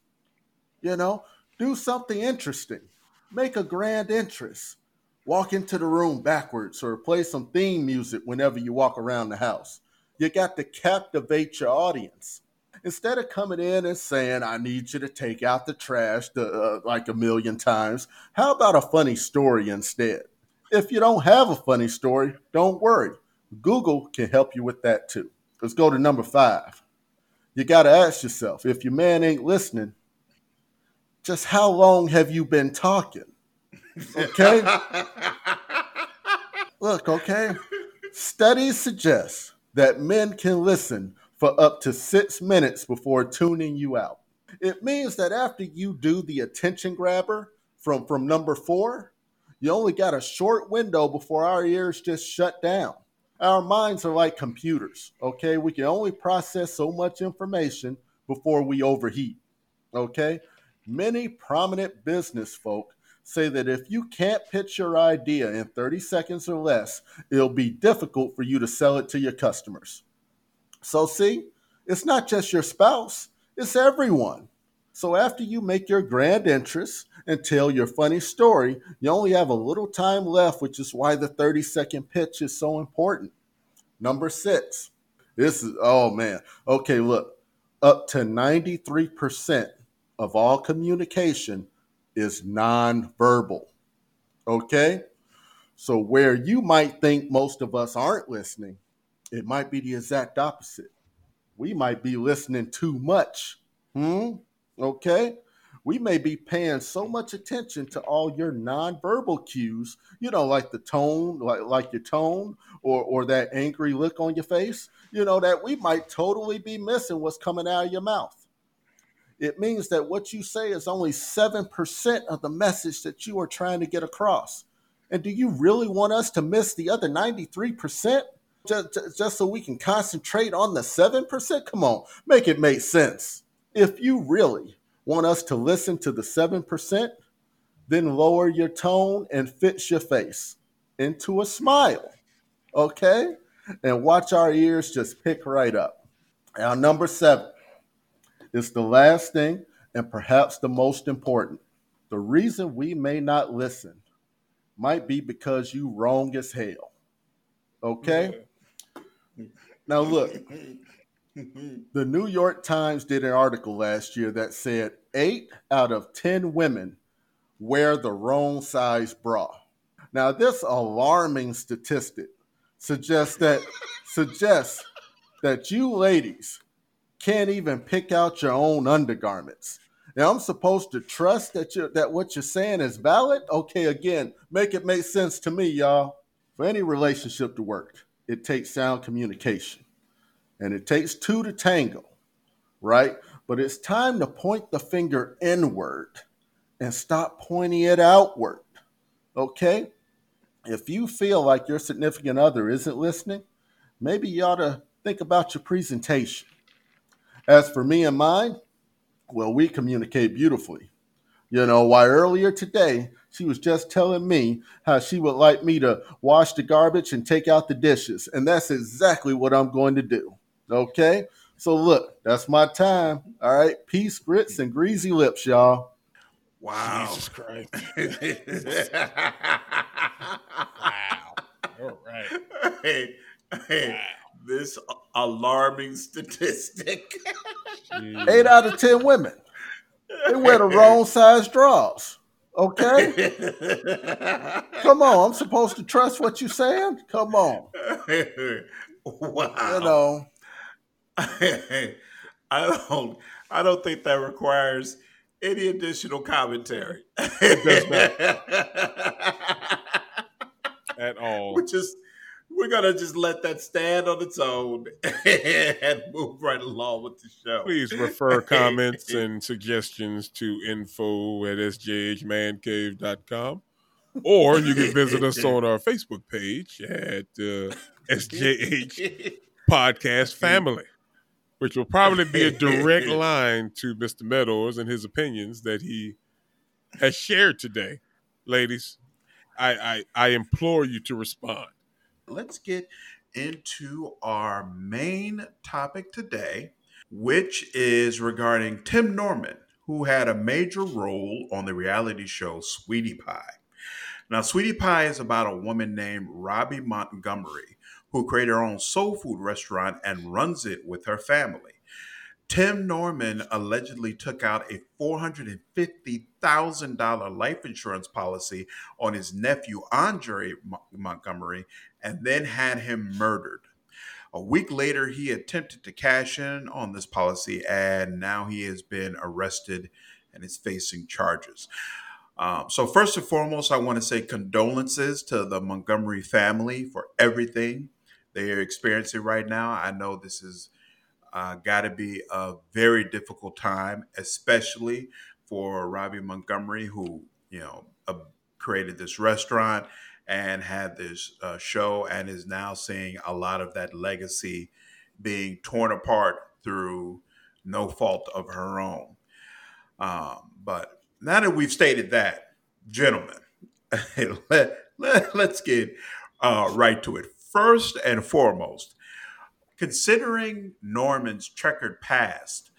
You know, do something interesting, make a grand entrance, walk into the room backwards, or play some theme music whenever you walk around the house. You got to captivate your audience. Instead of coming in and saying, I need you to take out the trash uh, like a million times, how about a funny story instead? If you don't have a funny story, don't worry. Google can help you with that too. Let's go to number five you got to ask yourself if your man ain't listening, just how long have you been talking? Okay? Look, okay? Studies suggest that men can listen for up to six minutes before tuning you out. It means that after you do the attention grabber from, from number four, you only got a short window before our ears just shut down our minds are like computers, okay? We can only process so much information before we overheat, okay? Many prominent business folk say that if you can't pitch your idea in 30 seconds or less, it'll be difficult for you to sell it to your customers. So, see, it's not just your spouse, it's everyone. So, after you make your grand entrance and tell your funny story, you only have a little time left, which is why the 30 second pitch is so important. Number six, this is, oh man, okay, look, up to 93% of all communication is nonverbal. Okay? So, where you might think most of us aren't listening, it might be the exact opposite. We might be listening too much. Hmm? Okay? We may be paying so much attention to all your nonverbal cues, you know, like the tone, like, like your tone or, or that angry look on your face, you know, that we might totally be missing what's coming out of your mouth. It means that what you say is only 7% of the message that you are trying to get across. And do you really want us to miss the other 93%? Just, just so we can concentrate on the 7%? Come on, make it make sense. If you really want us to listen to the 7%, then lower your tone and fix your face into a smile. Okay? And watch our ears just pick right up. Now, number seven is the last thing and perhaps the most important. The reason we may not listen might be because you wrong as hell. Okay? Mm-hmm. Now look, the New York Times did an article last year that said 8 out of 10 women wear the wrong size bra. Now this alarming statistic suggests that suggests that you ladies can't even pick out your own undergarments. Now I'm supposed to trust that you that what you're saying is valid? Okay, again, make it make sense to me, y'all. For any relationship to work, it takes sound communication. And it takes two to tango, right? But it's time to point the finger inward and stop pointing it outward. Okay? If you feel like your significant other isn't listening, maybe you ought to think about your presentation. As for me and mine, well, we communicate beautifully. You know, why earlier today, she was just telling me how she would like me to wash the garbage and take out the dishes. And that's exactly what I'm going to do. Okay? So, look, that's my time. All right. Peace, grits, and greasy lips, y'all. Wow. Jesus Christ. wow. All right. Hey, hey, this alarming statistic. Eight out of 10 women, they wear the wrong size drawers. Okay? Come on. I'm supposed to trust what you're saying? Come on. wow. You know, I don't I don't think that requires any additional commentary. At all. We're just we're gonna just let that stand on its own and move right along with the show. Please refer comments and suggestions to info at sjhmancave.com. Or you can visit us on our Facebook page at uh, SJH Podcast Family, which will probably be a direct line to Mr. Meadows and his opinions that he has shared today. Ladies, I, I, I implore you to respond. Let's get into our main topic today, which is regarding Tim Norman, who had a major role on the reality show Sweetie Pie. Now, Sweetie Pie is about a woman named Robbie Montgomery who created her own soul food restaurant and runs it with her family. Tim Norman allegedly took out a $450,000 life insurance policy on his nephew, Andre Montgomery, and then had him murdered. A week later, he attempted to cash in on this policy, and now he has been arrested and is facing charges. Um, so, first and foremost, I want to say condolences to the Montgomery family for everything they are experiencing right now. I know this is uh, got to be a very difficult time, especially for Robbie Montgomery, who you know uh, created this restaurant and had this uh, show, and is now seeing a lot of that legacy being torn apart through no fault of her own. Um, but now that we've stated that, gentlemen, let, let, us get uh, right to it. First and foremost, considering Norman's checkered past,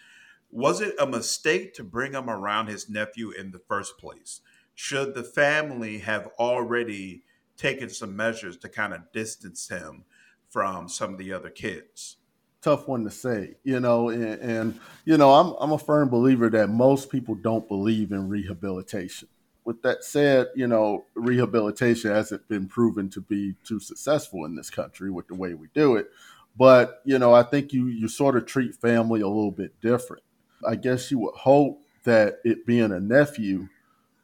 was it a mistake to bring him around his nephew in the first place? Should the family have already taken some measures to kind of distance him from some of the other kids? tough one to say, you know, and, and, you know, I'm I'm a firm believer that most people don't believe in rehabilitation. With that said, you know, rehabilitation hasn't been proven to be too successful in this country with the way we do it. But, you know, I think you you sort of treat family a little bit different. I guess you would hope that it being a nephew,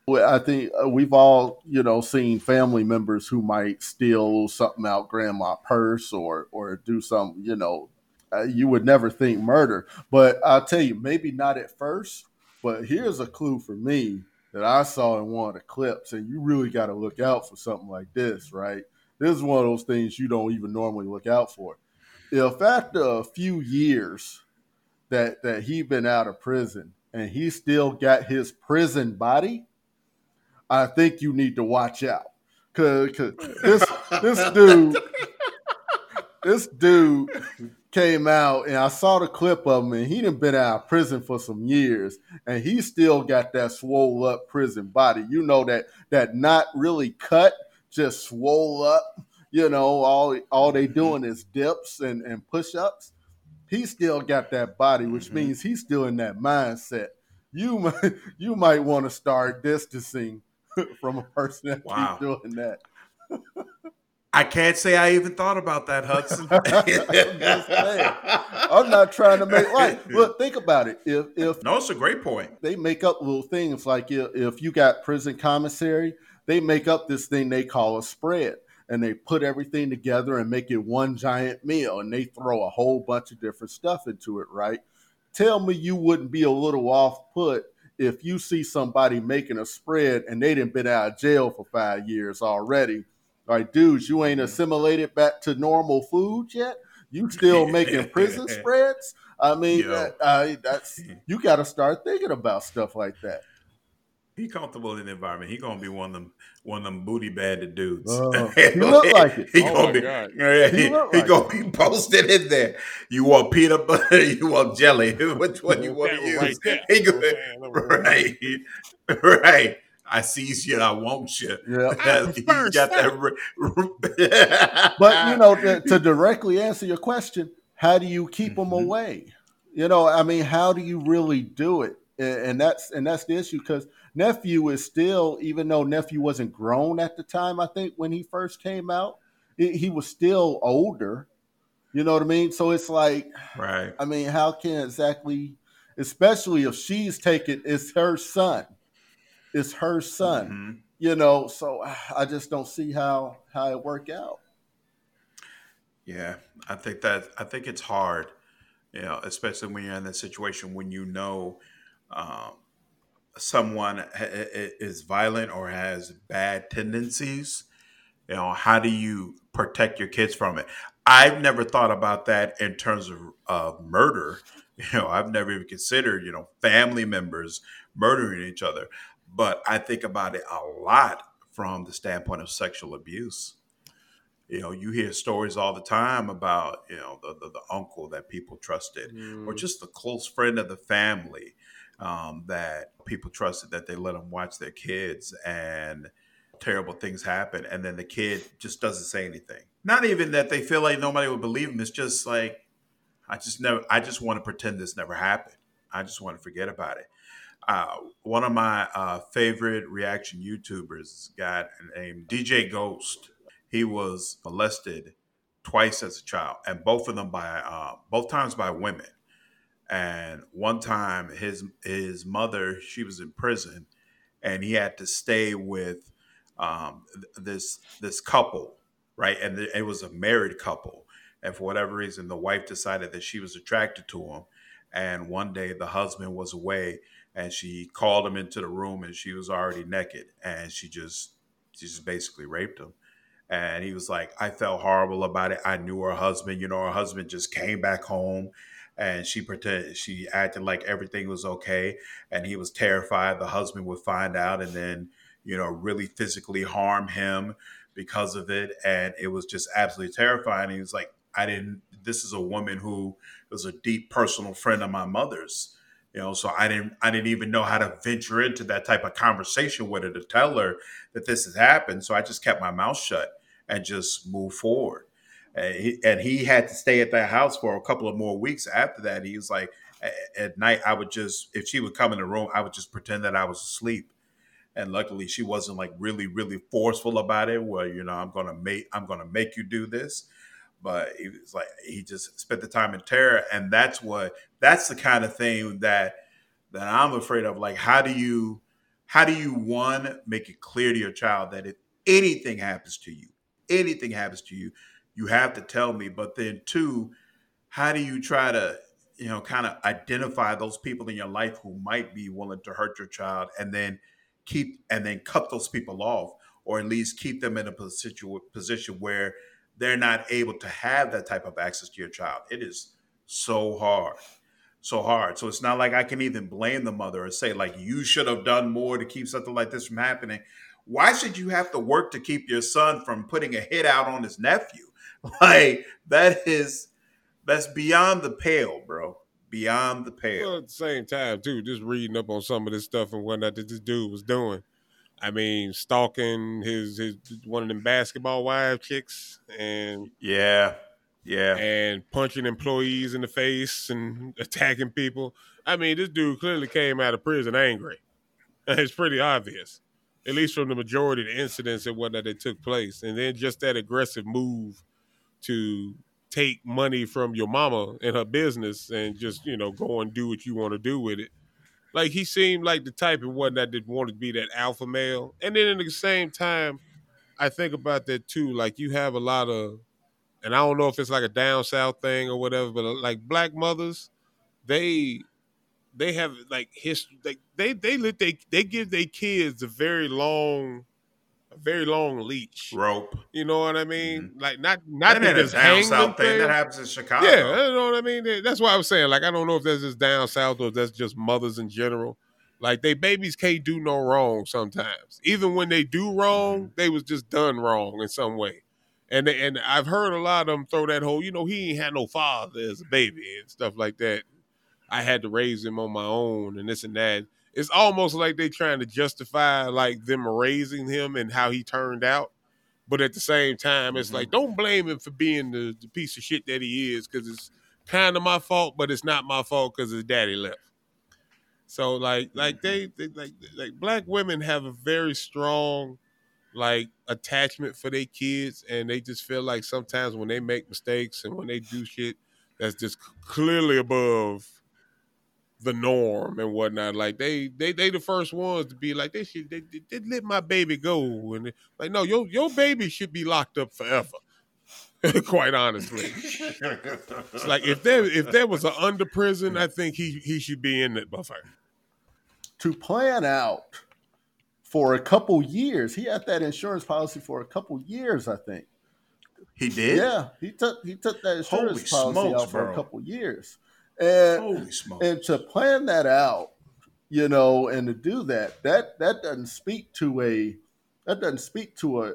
I think uh, we've all, you know, seen family members who might steal something out grandma purse or or do something, you know, uh, you would never think murder. But I'll tell you, maybe not at first. But here's a clue for me that I saw in one of the clips, and you really got to look out for something like this, right? This is one of those things you don't even normally look out for. If after a few years that that he been out of prison and he still got his prison body, I think you need to watch out. Cause, cause this this dude this dude came out and I saw the clip of him and he done been out of prison for some years and he still got that swole up prison body. You know that that not really cut, just swole up. You know, all all they doing is dips and, and push ups. He still got that body, which mm-hmm. means he's still in that mindset. You might you might want to start distancing from a person that wow. keeps doing that. I can't say I even thought about that, Hudson. I'm, not trying to make light. Look, think about it. If if no, it's a great point. They make up little things like if, if you got prison commissary, they make up this thing they call a spread, and they put everything together and make it one giant meal, and they throw a whole bunch of different stuff into it. Right? Tell me you wouldn't be a little off put if you see somebody making a spread and they didn't been out of jail for five years already like, dudes, you ain't assimilated back to normal food yet. You still making prison spreads? I mean, that, uh, that's you got to start thinking about stuff like that. He comfortable in the environment. He gonna be one of them, one of them booty banded dudes. Uh, he look like it. He oh gonna be, yeah, he, he, he gonna be posted in there. You want peanut butter? You want jelly? Which one you want to use? Right he go, right, right. I sees you, I want you. Yeah, got that. but you know, to, to, directly answer your question, how do you keep mm-hmm. them away? You know, I mean, how do you really do it? And that's and that's the issue because nephew is still, even though nephew wasn't grown at the time, I think when he first came out, it, he was still older. You know what I mean? So it's like, right? I mean, how can exactly, especially if she's taking it's her son it's her son. Mm-hmm. You know, so I just don't see how how it worked out. Yeah, I think that I think it's hard, you know, especially when you're in that situation when you know um, someone is violent or has bad tendencies. You know, how do you protect your kids from it? I've never thought about that in terms of uh, murder. You know, I've never even considered, you know, family members murdering each other but I think about it a lot from the standpoint of sexual abuse. You know, you hear stories all the time about, you know, the, the, the uncle that people trusted mm. or just the close friend of the family um, that people trusted that they let them watch their kids and terrible things happen. And then the kid just doesn't say anything. Not even that they feel like nobody would believe them. It's just like, I just never, I just want to pretend this never happened. I just want to forget about it. Uh, one of my uh, favorite reaction YouTubers, guy named DJ Ghost. He was molested twice as a child, and both of them by uh, both times by women. And one time, his his mother, she was in prison, and he had to stay with um, this this couple, right? And it was a married couple, and for whatever reason, the wife decided that she was attracted to him. And one day, the husband was away and she called him into the room and she was already naked and she just she just basically raped him. And he was like i felt horrible about it. I knew her husband you know her husband just came back home and she pretended she acted like everything was okay and he was terrified the husband would find out and then you know really physically harm him because of it and it was just absolutely terrifying. He was like i didn't this is a woman who was a deep personal friend of my mother's you know so i didn't i didn't even know how to venture into that type of conversation with her to tell her that this has happened. So i just kept my mouth shut and just moved forward. And he, and he had to stay at that house for a couple of more weeks after that. He was like at night i would just if she would come in the room i would just pretend that i was asleep. And luckily she wasn't like really really forceful about it well you know i'm gonna make i'm gonna make you do this but was like he just spent the time in terror and that's what that's the kind of thing that that I'm afraid of. Like, how do you, how do you one make it clear to your child that if anything happens to you, anything happens to you, you have to tell me. But then two, how do you try to, you know, kind of identify those people in your life who might be willing to hurt your child, and then keep and then cut those people off, or at least keep them in a position position where they're not able to have that type of access to your child. It is so hard so hard. So it's not like I can even blame the mother or say like you should have done more to keep something like this from happening. Why should you have to work to keep your son from putting a hit out on his nephew? Like that is that's beyond the pale, bro. Beyond the pale. Well, at the same time, too, just reading up on some of this stuff and whatnot that this dude was doing. I mean, stalking his his one of them basketball wife chicks and yeah, yeah, and punching employees in the face and attacking people. I mean, this dude clearly came out of prison angry. It's pretty obvious, at least from the majority of the incidents and whatnot that took place, and then just that aggressive move to take money from your mama and her business and just you know go and do what you want to do with it. Like he seemed like the type of one that didn't want to be that alpha male, and then at the same time, I think about that too. Like you have a lot of, and I don't know if it's like a down south thing or whatever, but like black mothers, they they have like history. Like they they let they they give their kids a very long very long leash rope. You know what I mean? Mm-hmm. Like not not that, that down south thing. thing that happens in Chicago. Yeah, you know what I mean. That's why I was saying. Like I don't know if that's just down south or if that's just mothers in general. Like they babies can't do no wrong sometimes. Even when they do wrong, mm-hmm. they was just done wrong in some way. And they, and I've heard a lot of them throw that whole, you know, he ain't had no father as a baby and stuff like that. I had to raise him on my own and this and that it's almost like they're trying to justify like them raising him and how he turned out. But at the same time, it's mm-hmm. like don't blame him for being the, the piece of shit that he is because it's kind of my fault, but it's not my fault because his daddy left. So like like they, they like like black women have a very strong like attachment for their kids and they just feel like sometimes when they make mistakes and when they do shit that's just clearly above the norm and whatnot. Like they they they the first ones to be like they should they, they, they let my baby go and like no your your baby should be locked up forever. Quite honestly, it's like if there if there was an under prison, I think he he should be in it buffer. To plan out for a couple years, he had that insurance policy for a couple years, I think. He did. Yeah, he took he took that insurance Holy policy smokes, out for bro. a couple years. And, and to plan that out, you know, and to do that, that that doesn't speak to a that doesn't speak to a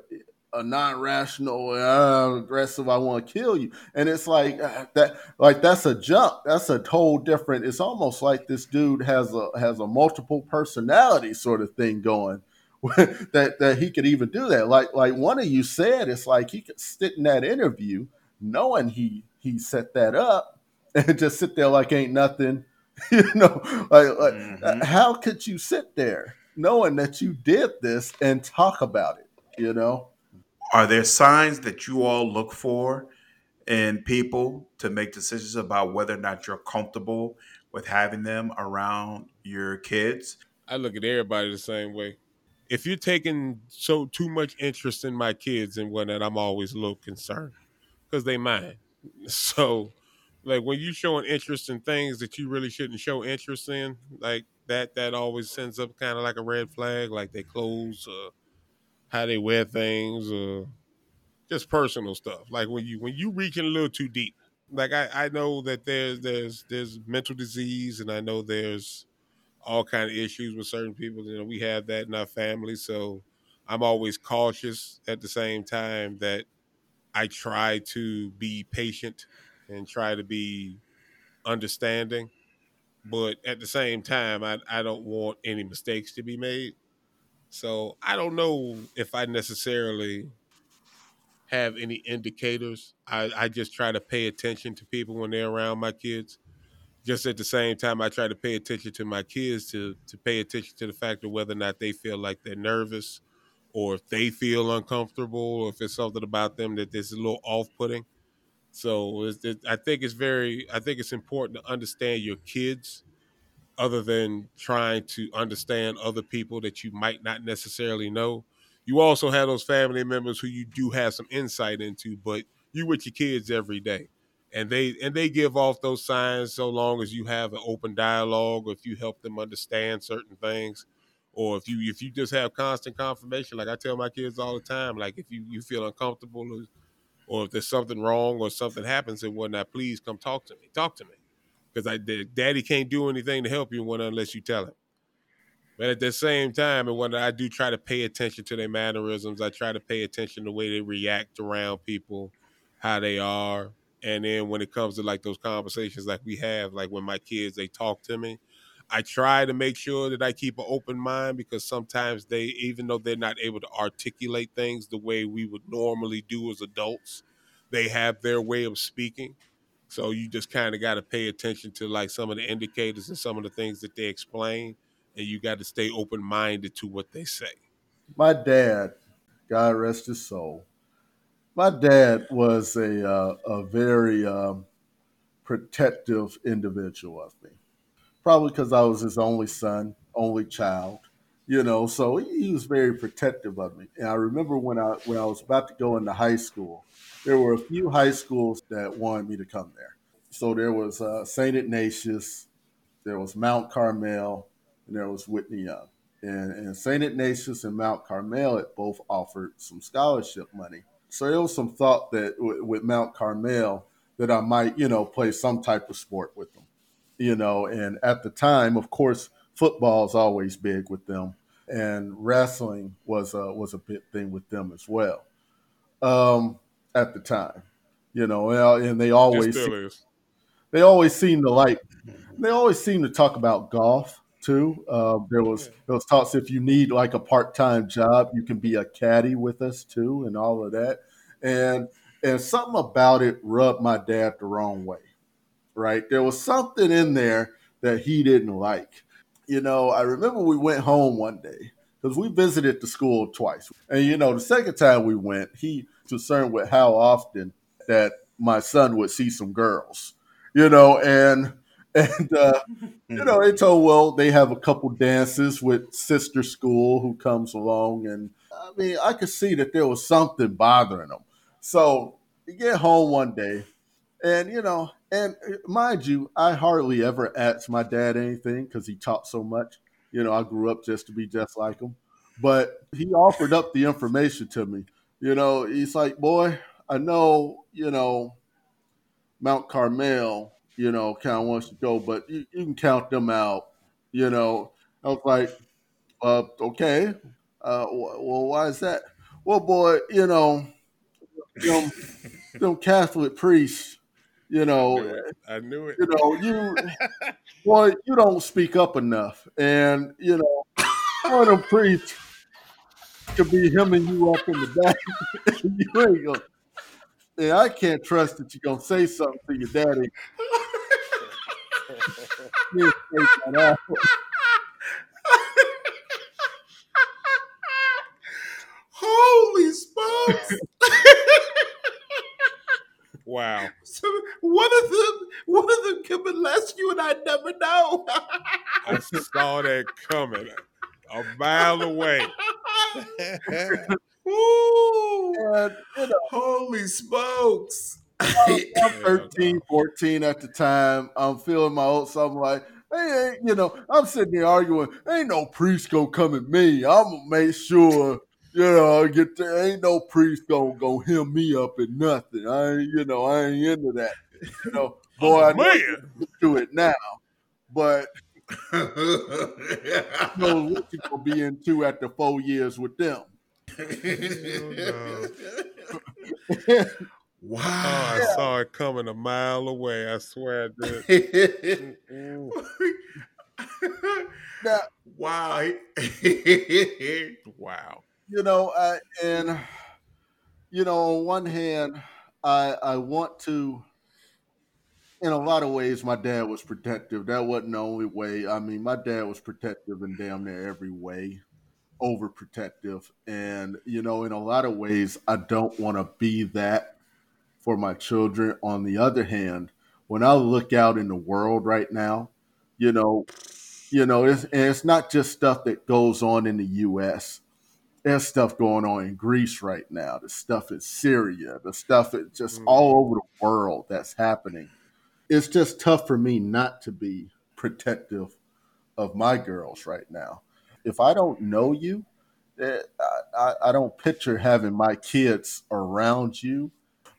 a non-rational, uh, aggressive. I want to kill you, and it's like uh, that. Like that's a jump. That's a whole different. It's almost like this dude has a has a multiple personality sort of thing going. that that he could even do that. Like like one of you said, it's like he could sit in that interview knowing he he set that up and just sit there like ain't nothing. you know, like, like mm-hmm. how could you sit there knowing that you did this and talk about it? You know, are there signs that you all look for in people to make decisions about whether or not you're comfortable with having them around your kids? I look at everybody the same way. If you're taking so too much interest in my kids and whatnot, I'm always a little concerned because they mine. So like when you showing interest in things that you really shouldn't show interest in, like that that always sends up kind of like a red flag, like their clothes, uh, how they wear things, uh, just personal stuff. Like when you when you reaching a little too deep. Like I, I know that there's there's there's mental disease and I know there's all kind of issues with certain people. You know, we have that in our family, so I'm always cautious at the same time that I try to be patient and try to be understanding. But at the same time, I, I don't want any mistakes to be made. So I don't know if I necessarily have any indicators. I, I just try to pay attention to people when they're around my kids. Just at the same time, I try to pay attention to my kids to to pay attention to the fact of whether or not they feel like they're nervous, or if they feel uncomfortable, or if it's something about them that is a little off putting. So it, I think it's very, I think it's important to understand your kids other than trying to understand other people that you might not necessarily know. You also have those family members who you do have some insight into, but you with your kids every day. And they and they give off those signs so long as you have an open dialogue or if you help them understand certain things or if you if you just have constant confirmation like i tell my kids all the time like if you, you feel uncomfortable or, or if there's something wrong or something happens and whatnot please come talk to me talk to me because I daddy can't do anything to help you unless you tell him. But at the same time, and when I do try to pay attention to their mannerisms, I try to pay attention to the way they react around people, how they are. And then when it comes to like those conversations like we have, like when my kids they talk to me, I try to make sure that I keep an open mind because sometimes they, even though they're not able to articulate things the way we would normally do as adults, they have their way of speaking. So you just kind of got to pay attention to like some of the indicators and some of the things that they explain, and you got to stay open minded to what they say. My dad, God rest his soul, my dad was a uh, a very um, protective individual of me. Probably because I was his only son, only child, you know. So he was very protective of me. And I remember when I when I was about to go into high school, there were a few high schools that wanted me to come there. So there was uh, St. Ignatius, there was Mount Carmel, and there was Whitney Young. And, and St. Ignatius and Mount Carmel it both offered some scholarship money. So there was some thought that w- with Mount Carmel that I might, you know, play some type of sport with them, you know. And at the time, of course, football is always big with them, and wrestling was a was a big thing with them as well. Um, at the time, you know, and they always seem, they always seem to like they always seem to talk about golf too. Uh, there was there was talks if you need like a part time job, you can be a caddy with us too, and all of that. And and something about it rubbed my dad the wrong way. Right, there was something in there that he didn't like. You know, I remember we went home one day because we visited the school twice, and you know, the second time we went, he concerned with how often that my son would see some girls, you know, and and uh, you know they told well they have a couple dances with sister school who comes along, and I mean I could see that there was something bothering them. So you get home one day, and you know, and uh, mind you, I hardly ever asked my dad anything because he taught so much. You know, I grew up just to be just like him. But he offered up the information to me. You know, he's like, boy, I know, you know, Mount Carmel, you know, kind of wants to go, but you, you, can count them out. You know, I was like, uh, okay. Uh, well, why is that? Well, boy, you know, them, them Catholic priests, you know, I knew it. You know, you, boy, you don't speak up enough, and you know, one of them priests could be hemming you up in the back. you ain't gonna. Yeah, I can't trust that you're gonna say something to your daddy. Holy smokes! Wow. So one of them, one of them can molest you, and I never know. I saw that coming a mile away. Ooh, and, you know, holy smokes. I'm 13, 14 at the time. I'm feeling my old so I'm like, hey, you know, I'm sitting there arguing, ain't no priest gonna come at me. I'm gonna make sure, you know, I get there. Ain't no priest gonna go hem me up and nothing. I ain't, you know, I ain't into that. You know, boy, oh, I man. do it now. But you know what you gonna be into after four years with them. wow. Oh, I saw it coming a mile away. I swear I did. now, wow. wow. You know, I, and you know, on one hand, I I want to in a lot of ways, my dad was protective. That wasn't the only way. I mean, my dad was protective in damn near every way, overprotective. And, you know, in a lot of ways, I don't want to be that for my children. On the other hand, when I look out in the world right now, you know, You know, it's, and it's not just stuff that goes on in the U.S. There's stuff going on in Greece right now. The stuff in Syria. The stuff is just Mm. all over the world that's happening. It's just tough for me not to be protective of my girls right now. If I don't know you, eh, I, I, I don't picture having my kids around you.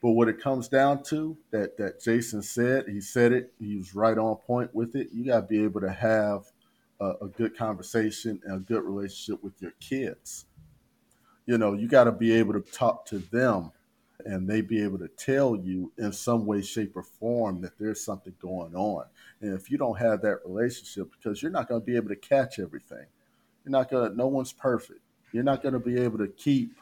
But what it comes down to, that that Jason said, he said it, he was right on point with it. You got to be able to have a, a good conversation and a good relationship with your kids. You know, you got to be able to talk to them and they be able to tell you in some way, shape, or form that there's something going on. And if you don't have that relationship, because you're not going to be able to catch everything, you're not going to, no one's perfect. You're not going to be able to keep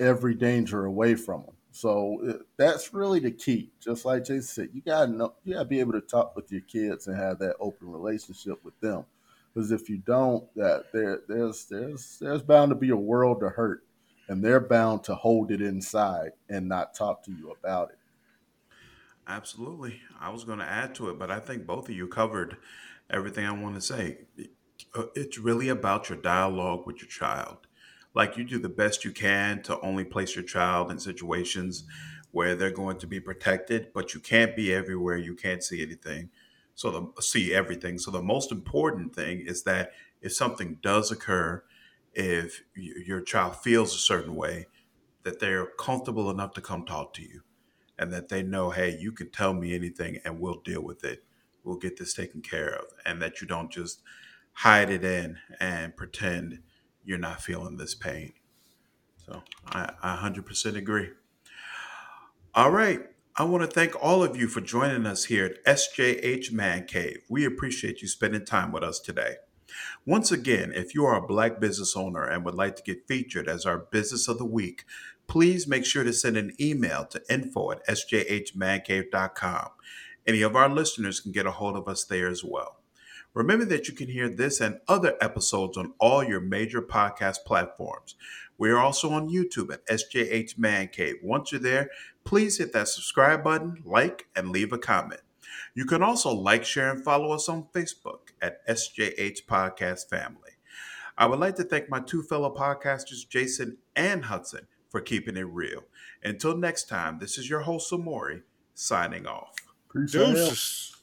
every danger away from them. So uh, that's really the key. Just like Jason said, you gotta know, you gotta be able to talk with your kids and have that open relationship with them. Because if you don't, that there, there's there's there's bound to be a world to hurt, and they're bound to hold it inside and not talk to you about it. Absolutely. I was going to add to it, but I think both of you covered everything I want to say. Uh, It's really about your dialogue with your child. Like you do the best you can to only place your child in situations where they're going to be protected, but you can't be everywhere. You can't see anything. So the see everything. So the most important thing is that if something does occur, if your child feels a certain way, that they're comfortable enough to come talk to you and that they know, hey, you can tell me anything and we'll deal with it. We'll get this taken care of. And that you don't just hide it in and pretend you're not feeling this pain. So I, I 100% agree. All right. I want to thank all of you for joining us here at SJH Man Cave. We appreciate you spending time with us today. Once again, if you are a black business owner and would like to get featured as our business of the week, please make sure to send an email to info at sjhmancave.com. Any of our listeners can get a hold of us there as well. Remember that you can hear this and other episodes on all your major podcast platforms. We are also on YouTube at SJH Man Cave. Once you're there, please hit that subscribe button, like, and leave a comment. You can also like, share, and follow us on Facebook at SJH Podcast Family. I would like to thank my two fellow podcasters, Jason and Hudson, for keeping it real. Until next time, this is your host, Samori, signing off. Peace.